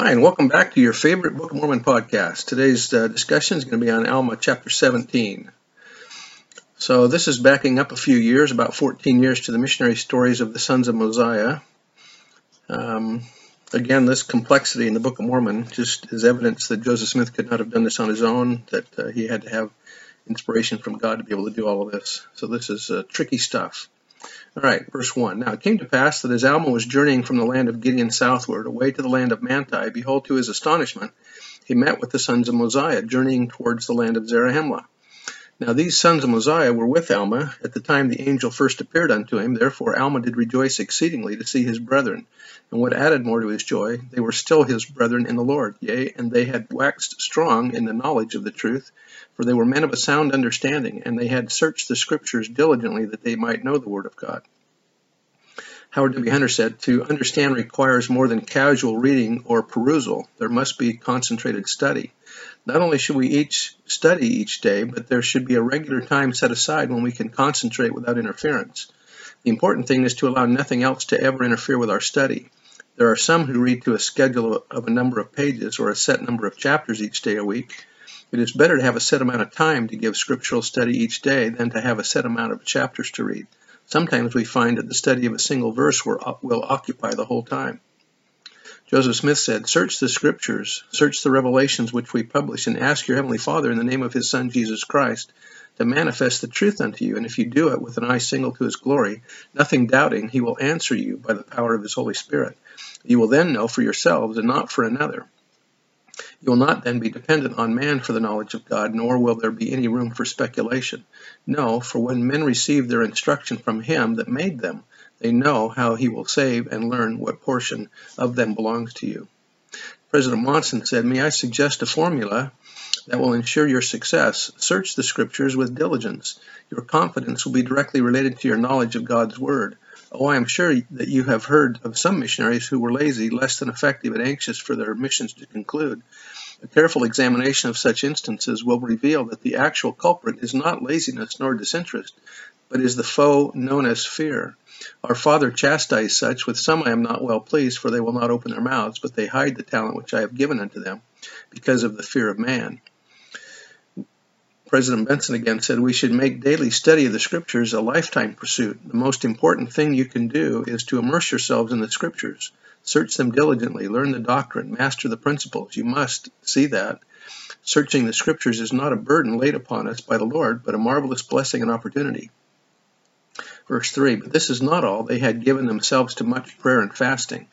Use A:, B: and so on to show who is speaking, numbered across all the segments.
A: Hi, and welcome back to your favorite Book of Mormon podcast. Today's uh, discussion is going to be on Alma chapter 17. So, this is backing up a few years, about 14 years, to the missionary stories of the sons of Mosiah. Um, again, this complexity in the Book of Mormon just is evidence that Joseph Smith could not have done this on his own, that uh, he had to have inspiration from God to be able to do all of this. So, this is uh, tricky stuff. All right, verse 1. Now it came to pass that as Alma was journeying from the land of Gideon southward, away to the land of Manti, behold, to his astonishment, he met with the sons of Mosiah, journeying towards the land of Zarahemla. Now these sons of Mosiah were with Alma at the time the angel first appeared unto him. Therefore Alma did rejoice exceedingly to see his brethren. And what added more to his joy, they were still his brethren in the Lord. Yea, and they had waxed strong in the knowledge of the truth, for they were men of a sound understanding, and they had searched the Scriptures diligently that they might know the Word of God. Howard W. Hunter said, To understand requires more than casual reading or perusal. There must be concentrated study. Not only should we each study each day, but there should be a regular time set aside when we can concentrate without interference. The important thing is to allow nothing else to ever interfere with our study. There are some who read to a schedule of a number of pages or a set number of chapters each day a week, it is better to have a set amount of time to give scriptural study each day than to have a set amount of chapters to read. Sometimes we find that the study of a single verse uh, will occupy the whole time. Joseph Smith said, Search the scriptures, search the revelations which we publish, and ask your heavenly Father in the name of his Son Jesus Christ to manifest the truth unto you. And if you do it with an eye single to his glory, nothing doubting, he will answer you by the power of his Holy Spirit. You will then know for yourselves and not for another. You will not then be dependent on man for the knowledge of God, nor will there be any room for speculation. No, for when men receive their instruction from him that made them, they know how he will save and learn what portion of them belongs to you. President Monson said, May I suggest a formula that will ensure your success? Search the scriptures with diligence. Your confidence will be directly related to your knowledge of God's Word. Oh, I am sure that you have heard of some missionaries who were lazy, less than effective, and anxious for their missions to conclude. A careful examination of such instances will reveal that the actual culprit is not laziness nor disinterest, but is the foe known as fear. Our Father chastised such, with some I am not well pleased, for they will not open their mouths, but they hide the talent which I have given unto them, because of the fear of man. President Benson again said we should make daily study of the scriptures a lifetime pursuit. The most important thing you can do is to immerse yourselves in the scriptures. Search them diligently, learn the doctrine, master the principles. You must see that. Searching the scriptures is not a burden laid upon us by the Lord, but a marvelous blessing and opportunity. Verse 3 But this is not all. They had given themselves to much prayer and fasting.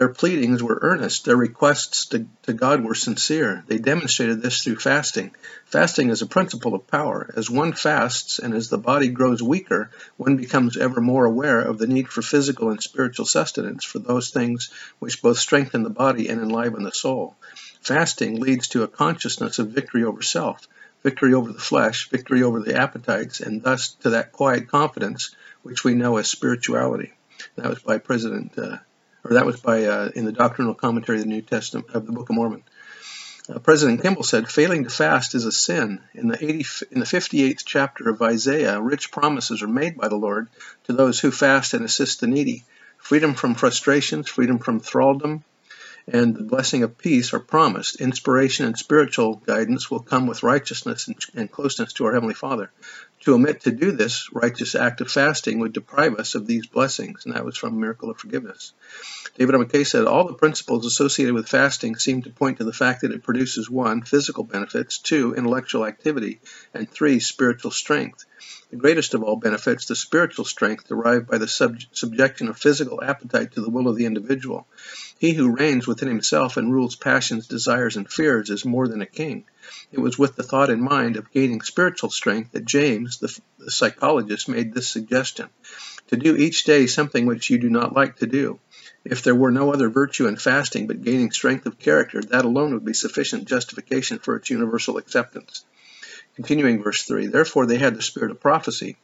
A: Their pleadings were earnest, their requests to, to, God were sincere. They demonstrated this through fasting. Fasting is a principle of power. As one fasts and as the body grows weaker, one becomes ever more aware of the need for physical and spiritual sustenance for those things which both strengthen the body and enliven the soul. Fasting leads to a consciousness of victory over self, victory over the flesh, victory over the appetites, and thus to that quiet confidence which we know as spirituality. That was by President. Uh, or that was by uh, in the doctrinal commentary of the New Testament of the Book of Mormon. Uh, President Kimball said, "Failing to fast is a sin." In the 80, in the 58th chapter of Isaiah, rich promises are made by the Lord to those who fast and assist the needy: freedom from frustrations, freedom from thraldom, and the blessing of peace are promised. Inspiration and spiritual guidance will come with righteousness and, and closeness to our Heavenly Father. To omit to do this righteous act of fasting would deprive us of these blessings, and that was from Miracle of Forgiveness. David M. McKay said all the principles associated with fasting seem to point to the fact that it produces one, physical benefits, two, intellectual activity, and three, spiritual strength. The greatest of all benefits, the spiritual strength derived by the sub- subjection of physical appetite to the will of the individual. He who reigns within himself and rules passions, desires, and fears is more than a king. It was with the thought in mind of gaining spiritual strength that James, the, the psychologist, made this suggestion to do each day something which you do not like to do. If there were no other virtue in fasting but gaining strength of character, that alone would be sufficient justification for its universal acceptance. Continuing verse 3 Therefore they had the spirit of prophecy.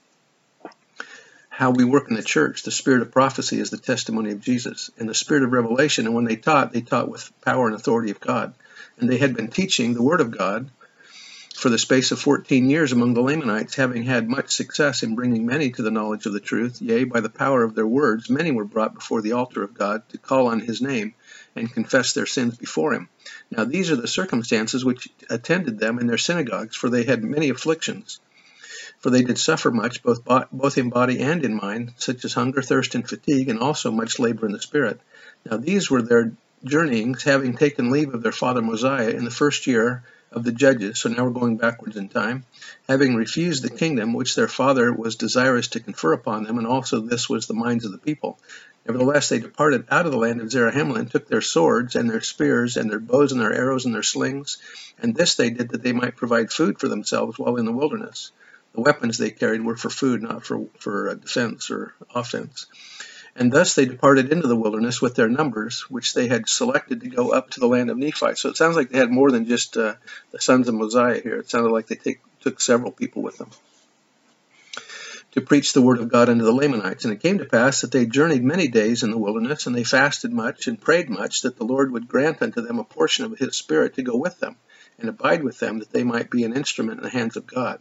A: How we work in the church, the spirit of prophecy is the testimony of Jesus, and the spirit of revelation. And when they taught, they taught with power and authority of God. And they had been teaching the word of God for the space of fourteen years among the Lamanites, having had much success in bringing many to the knowledge of the truth, yea, by the power of their words, many were brought before the altar of God to call on his name and confess their sins before him. Now these are the circumstances which attended them in their synagogues, for they had many afflictions. For they did suffer much, both, both in body and in mind, such as hunger, thirst, and fatigue, and also much labor in the spirit. Now these were their journeyings, having taken leave of their father Mosiah in the first year of the judges, so now we're going backwards in time, having refused the kingdom which their father was desirous to confer upon them, and also this was the minds of the people. Nevertheless, they departed out of the land of Zarahemla and took their swords and their spears and their bows and their arrows and their slings, and this they did that they might provide food for themselves while in the wilderness. The weapons they carried were for food, not for, for defense or offense. And thus they departed into the wilderness with their numbers, which they had selected to go up to the land of Nephi. So it sounds like they had more than just uh, the sons of Mosiah here. It sounded like they take, took several people with them to preach the word of God unto the Lamanites. And it came to pass that they journeyed many days in the wilderness, and they fasted much and prayed much that the Lord would grant unto them a portion of his Spirit to go with them and abide with them, that they might be an instrument in the hands of God.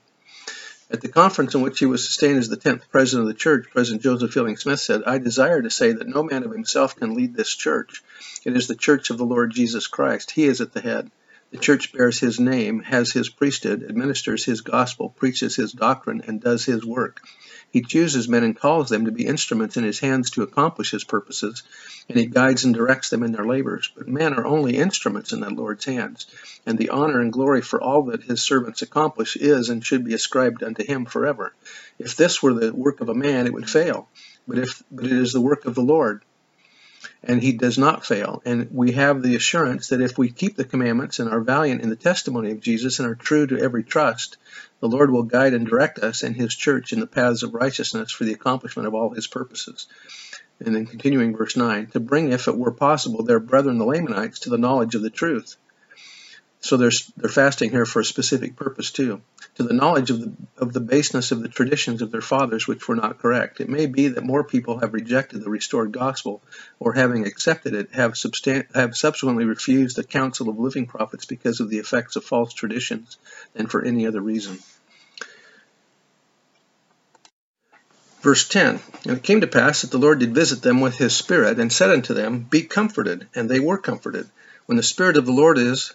A: At the conference in which he was sustained as the 10th president of the church, President Joseph Fielding Smith said, I desire to say that no man of himself can lead this church. It is the church of the Lord Jesus Christ. He is at the head. The church bears his name, has his priesthood, administers his gospel, preaches his doctrine, and does his work. He chooses men and calls them to be instruments in his hands to accomplish his purposes, and he guides and directs them in their labors. But men are only instruments in the Lord's hands, and the honor and glory for all that his servants accomplish is and should be ascribed unto him forever. If this were the work of a man, it would fail. But if but it is the work of the Lord, and he does not fail. And we have the assurance that if we keep the commandments and are valiant in the testimony of Jesus and are true to every trust, the Lord will guide and direct us and his church in the paths of righteousness for the accomplishment of all his purposes. And then continuing verse 9, to bring, if it were possible, their brethren the Lamanites to the knowledge of the truth so they're, they're fasting here for a specific purpose too, to the knowledge of the, of the baseness of the traditions of their fathers, which were not correct. It may be that more people have rejected the restored gospel, or having accepted it, have, substan- have subsequently refused the counsel of living prophets because of the effects of false traditions than for any other reason. Verse 10 And it came to pass that the Lord did visit them with his Spirit, and said unto them, Be comforted. And they were comforted. When the Spirit of the Lord is,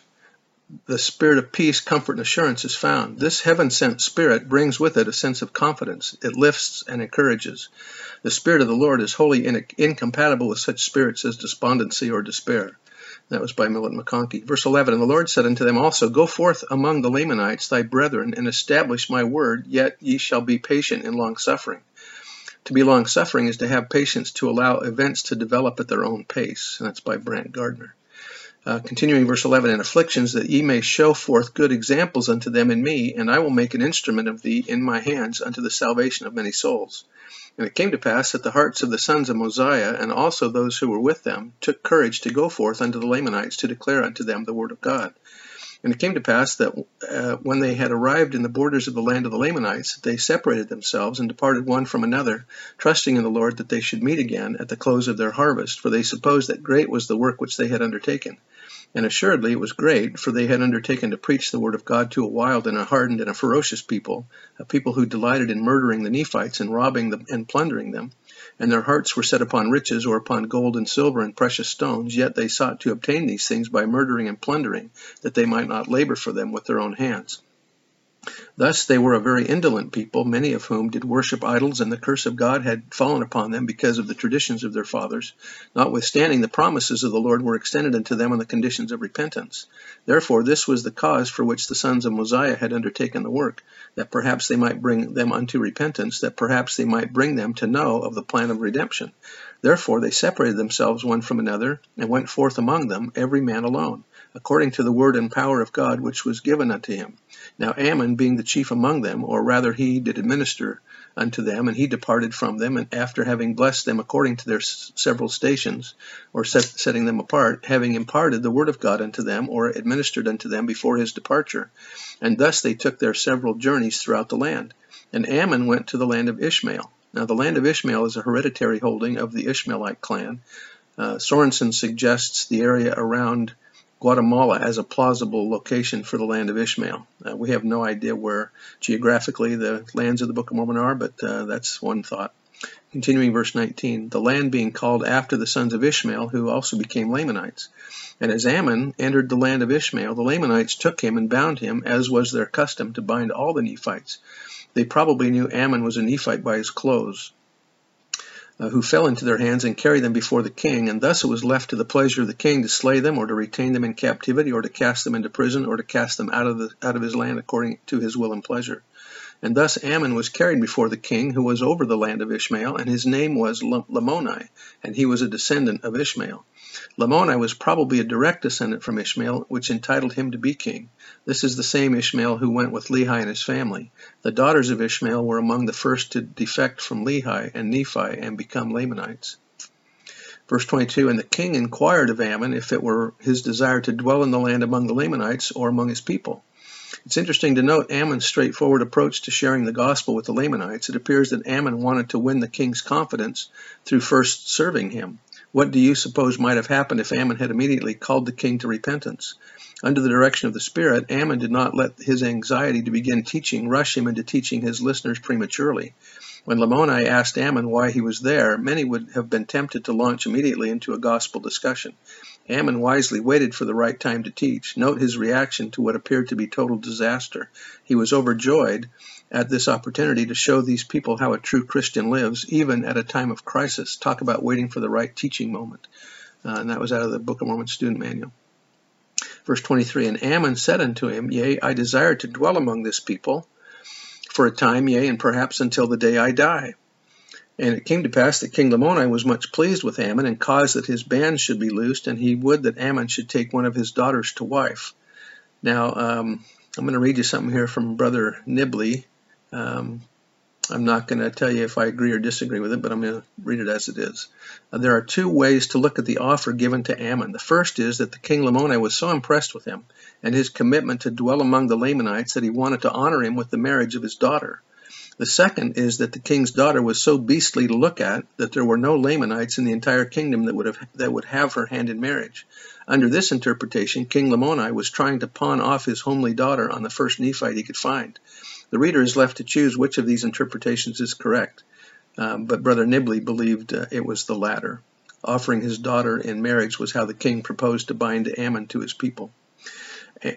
A: the spirit of peace, comfort, and assurance is found. This heaven sent spirit brings with it a sense of confidence. It lifts and encourages. The spirit of the Lord is wholly in- incompatible with such spirits as despondency or despair. That was by Millet McConkie. Verse 11 And the Lord said unto them also, Go forth among the Lamanites, thy brethren, and establish my word, yet ye shall be patient in long suffering. To be long suffering is to have patience to allow events to develop at their own pace. And that's by Brant Gardner. Uh, continuing verse 11, in afflictions, that ye may show forth good examples unto them in me, and I will make an instrument of thee in my hands unto the salvation of many souls. And it came to pass that the hearts of the sons of Mosiah, and also those who were with them, took courage to go forth unto the Lamanites to declare unto them the word of God. And it came to pass that uh, when they had arrived in the borders of the land of the Lamanites, they separated themselves and departed one from another, trusting in the Lord that they should meet again at the close of their harvest, for they supposed that great was the work which they had undertaken. And assuredly it was great, for they had undertaken to preach the word of God to a wild and a hardened and a ferocious people, a people who delighted in murdering the Nephites and robbing them and plundering them. And their hearts were set upon riches, or upon gold and silver and precious stones, yet they sought to obtain these things by murdering and plundering, that they might not labor for them with their own hands. Thus they were a very indolent people, many of whom did worship idols, and the curse of God had fallen upon them because of the traditions of their fathers. Notwithstanding, the promises of the Lord were extended unto them on the conditions of repentance. Therefore, this was the cause for which the sons of Mosiah had undertaken the work, that perhaps they might bring them unto repentance, that perhaps they might bring them to know of the plan of redemption. Therefore they separated themselves one from another, and went forth among them, every man alone, according to the word and power of God which was given unto him. Now Ammon, being the chief among them, or rather he did administer unto them, and he departed from them, and after having blessed them according to their several stations, or set, setting them apart, having imparted the word of God unto them, or administered unto them before his departure. And thus they took their several journeys throughout the land. And Ammon went to the land of Ishmael. Now, the land of Ishmael is a hereditary holding of the Ishmaelite clan. Uh, Sorenson suggests the area around Guatemala as a plausible location for the land of Ishmael. Uh, we have no idea where geographically the lands of the Book of Mormon are, but uh, that's one thought. Continuing verse 19, the land being called after the sons of Ishmael, who also became Lamanites. And as Ammon entered the land of Ishmael, the Lamanites took him and bound him, as was their custom to bind all the Nephites. They probably knew Ammon was a Nephite by his clothes Uh, who fell into their hands and carried them before the king, and thus it was left to the pleasure of the king to slay them, or to retain them in captivity, or to cast them into prison, or to cast them out of the out of his land according to his will and pleasure. And thus Ammon was carried before the king, who was over the land of Ishmael, and his name was Lamoni, and he was a descendant of Ishmael. Lamoni was probably a direct descendant from Ishmael, which entitled him to be king. This is the same Ishmael who went with Lehi and his family. The daughters of Ishmael were among the first to defect from Lehi and Nephi and become Lamanites. Verse 22 And the king inquired of Ammon if it were his desire to dwell in the land among the Lamanites or among his people. It's interesting to note Ammon's straightforward approach to sharing the gospel with the Lamanites. It appears that Ammon wanted to win the king's confidence through first serving him. What do you suppose might have happened if Ammon had immediately called the king to repentance? Under the direction of the Spirit, Ammon did not let his anxiety to begin teaching rush him into teaching his listeners prematurely. When Lamoni asked Ammon why he was there, many would have been tempted to launch immediately into a gospel discussion. Ammon wisely waited for the right time to teach. Note his reaction to what appeared to be total disaster. He was overjoyed at this opportunity to show these people how a true Christian lives, even at a time of crisis. Talk about waiting for the right teaching moment. Uh, and that was out of the Book of Mormon Student Manual. Verse 23 And Ammon said unto him, Yea, I desire to dwell among this people for a time, yea, and perhaps until the day I die. And it came to pass that King Lamoni was much pleased with Ammon, and caused that his bands should be loosed, and he would that Ammon should take one of his daughters to wife. Now, um, I'm going to read you something here from Brother Nibley. Um, I'm not going to tell you if I agree or disagree with it, but I'm going to read it as it is. Uh, there are two ways to look at the offer given to Ammon. The first is that the king Lamoni was so impressed with him and his commitment to dwell among the Lamanites that he wanted to honor him with the marriage of his daughter. The second is that the king's daughter was so beastly to look at that there were no Lamanites in the entire kingdom that would have that would have her hand in marriage. Under this interpretation, King Lamoni was trying to pawn off his homely daughter on the first Nephite he could find. The reader is left to choose which of these interpretations is correct, um, but Brother Nibley believed uh, it was the latter. Offering his daughter in marriage was how the king proposed to bind Ammon to his people.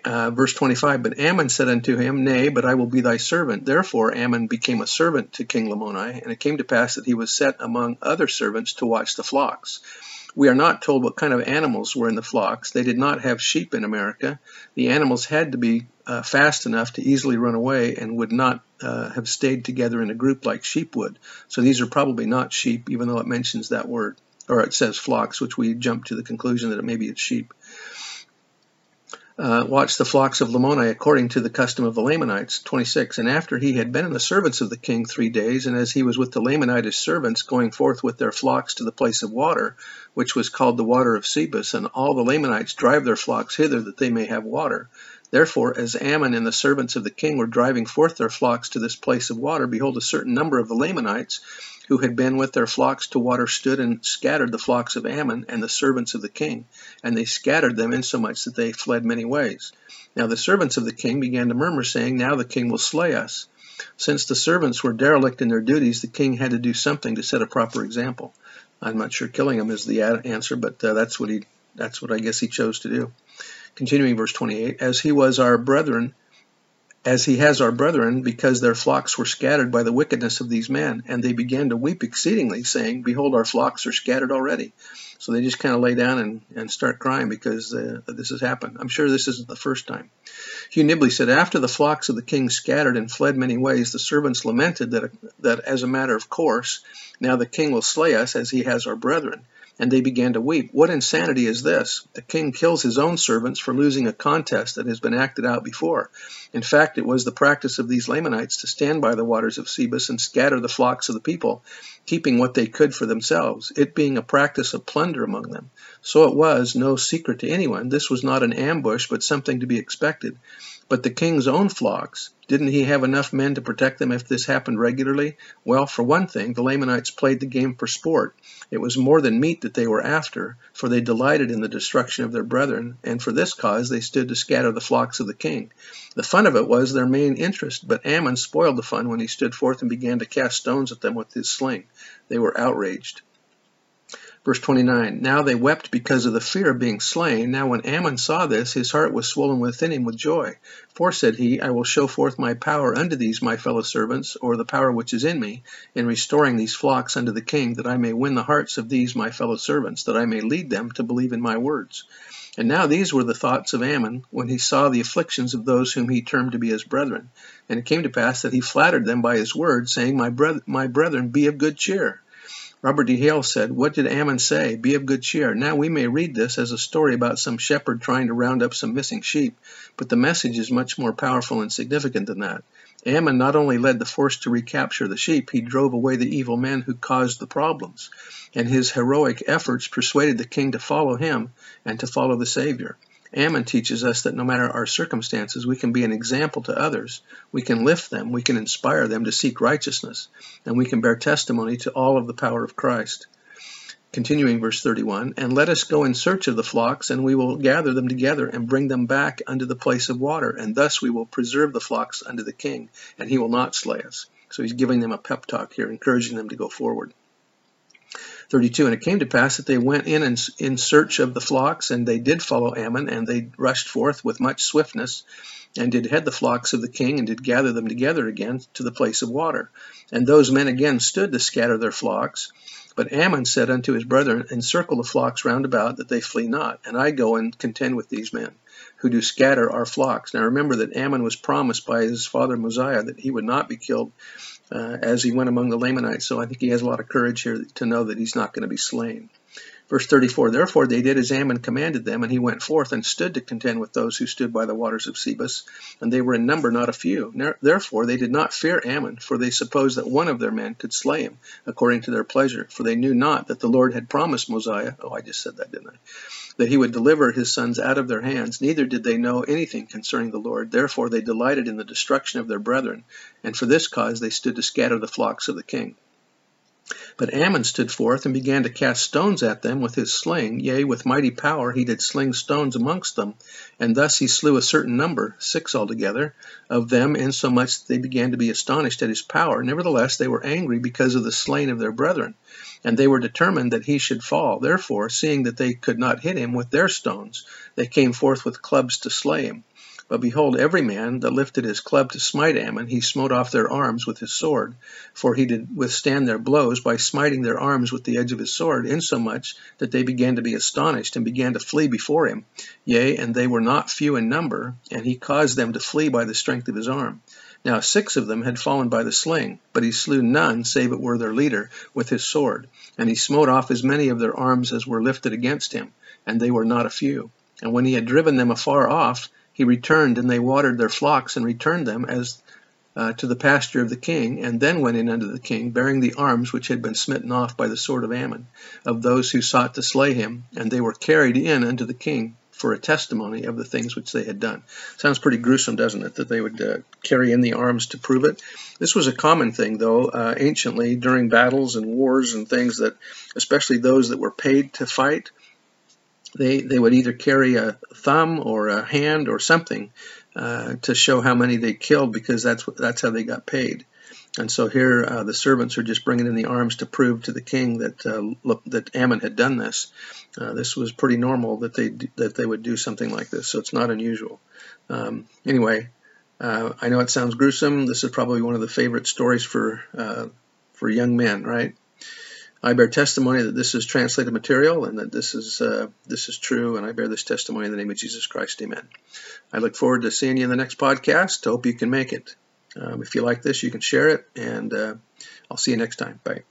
A: Uh, verse 25, But Ammon said unto him, Nay, but I will be thy servant. Therefore Ammon became a servant to King Lamoni, and it came to pass that he was set among other servants to watch the flocks. We are not told what kind of animals were in the flocks. They did not have sheep in America. The animals had to be uh, fast enough to easily run away and would not uh, have stayed together in a group like sheep would. So these are probably not sheep, even though it mentions that word, or it says flocks, which we jump to the conclusion that it maybe it's sheep uh, watched the flocks of Lamoni according to the custom of the Lamanites. 26. And after he had been in the servants of the king three days, and as he was with the Lamanitish servants, going forth with their flocks to the place of water, which was called the water of Sebus, and all the Lamanites drive their flocks hither that they may have water. Therefore, as Ammon and the servants of the king were driving forth their flocks to this place of water, behold, a certain number of the Lamanites who had been with their flocks to water stood and scattered the flocks of Ammon and the servants of the king, and they scattered them insomuch that they fled many ways. Now the servants of the king began to murmur, saying, Now the king will slay us. Since the servants were derelict in their duties, the king had to do something to set a proper example. I'm not sure killing them is the answer, but uh, that's what he that's what I guess he chose to do. Continuing verse 28, as he was our brethren, as he has our brethren, because their flocks were scattered by the wickedness of these men. And they began to weep exceedingly, saying, Behold, our flocks are scattered already. So they just kind of lay down and, and start crying because uh, this has happened. I'm sure this isn't the first time. Hugh Nibley said, After the flocks of the king scattered and fled many ways, the servants lamented that, that as a matter of course, now the king will slay us as he has our brethren. And they began to weep. What insanity is this? The king kills his own servants for losing a contest that has been acted out before. In fact, it was the practice of these Lamanites to stand by the waters of Sebus and scatter the flocks of the people, keeping what they could for themselves, it being a practice of plunder among them. So it was no secret to anyone. This was not an ambush, but something to be expected. But the king's own flocks, didn't he have enough men to protect them if this happened regularly? Well, for one thing, the Lamanites played the game for sport. It was more than meat that they were after, for they delighted in the destruction of their brethren, and for this cause they stood to scatter the flocks of the king. The fun of it was their main interest, but Ammon spoiled the fun when he stood forth and began to cast stones at them with his sling. They were outraged. Verse 29 Now they wept because of the fear of being slain. Now when Ammon saw this, his heart was swollen within him with joy. For, said he, I will show forth my power unto these my fellow servants, or the power which is in me, in restoring these flocks unto the king, that I may win the hearts of these my fellow servants, that I may lead them to believe in my words. And now these were the thoughts of Ammon when he saw the afflictions of those whom he termed to be his brethren. And it came to pass that he flattered them by his word, saying, My, breth- my brethren, be of good cheer. Robert D. Hale said, What did Ammon say? Be of good cheer. Now we may read this as a story about some shepherd trying to round up some missing sheep, but the message is much more powerful and significant than that. Ammon not only led the force to recapture the sheep, he drove away the evil men who caused the problems, and his heroic efforts persuaded the king to follow him and to follow the Savior. Ammon teaches us that no matter our circumstances, we can be an example to others. We can lift them, we can inspire them to seek righteousness, and we can bear testimony to all of the power of Christ. Continuing verse 31, and let us go in search of the flocks, and we will gather them together and bring them back unto the place of water, and thus we will preserve the flocks unto the king, and he will not slay us. So he's giving them a pep talk here, encouraging them to go forward. 32 And it came to pass that they went in and in search of the flocks, and they did follow Ammon, and they rushed forth with much swiftness, and did head the flocks of the king, and did gather them together again to the place of water. And those men again stood to scatter their flocks. But Ammon said unto his brethren, Encircle the flocks round about, that they flee not, and I go and contend with these men, who do scatter our flocks. Now remember that Ammon was promised by his father Mosiah that he would not be killed uh, as he went among the Lamanites. So I think he has a lot of courage here to know that he's not going to be slain. Verse 34 Therefore they did as Ammon commanded them, and he went forth and stood to contend with those who stood by the waters of Sebus, and they were in number not a few. Therefore they did not fear Ammon, for they supposed that one of their men could slay him, according to their pleasure. For they knew not that the Lord had promised Mosiah, oh, I just said that, didn't I? That he would deliver his sons out of their hands. Neither did they know anything concerning the Lord. Therefore they delighted in the destruction of their brethren, and for this cause they stood to scatter the flocks of the king. But Ammon stood forth and began to cast stones at them with his sling, yea, with mighty power he did sling stones amongst them, and thus he slew a certain number, six altogether, of them, insomuch that they began to be astonished at his power. Nevertheless they were angry because of the slain of their brethren, and they were determined that he should fall. Therefore, seeing that they could not hit him with their stones, they came forth with clubs to slay him. But behold, every man that lifted his club to smite Ammon, he smote off their arms with his sword. For he did withstand their blows by smiting their arms with the edge of his sword, insomuch that they began to be astonished, and began to flee before him. Yea, and they were not few in number, and he caused them to flee by the strength of his arm. Now six of them had fallen by the sling, but he slew none, save it were their leader, with his sword. And he smote off as many of their arms as were lifted against him, and they were not a few. And when he had driven them afar off, he returned, and they watered their flocks and returned them as uh, to the pasture of the king, and then went in unto the king, bearing the arms which had been smitten off by the sword of Ammon, of those who sought to slay him, and they were carried in unto the king for a testimony of the things which they had done. Sounds pretty gruesome, doesn't it, that they would uh, carry in the arms to prove it? This was a common thing, though, uh, anciently during battles and wars and things that, especially those that were paid to fight, they, they would either carry a thumb or a hand or something uh, to show how many they killed because that's that's how they got paid. And so here uh, the servants are just bringing in the arms to prove to the king that uh, that Ammon had done this. Uh, this was pretty normal that they that they would do something like this, so it's not unusual. Um, anyway, uh, I know it sounds gruesome. This is probably one of the favorite stories for uh, for young men, right? I bear testimony that this is translated material and that this is uh, this is true, and I bear this testimony in the name of Jesus Christ. Amen. I look forward to seeing you in the next podcast. Hope you can make it. Um, if you like this, you can share it, and uh, I'll see you next time. Bye.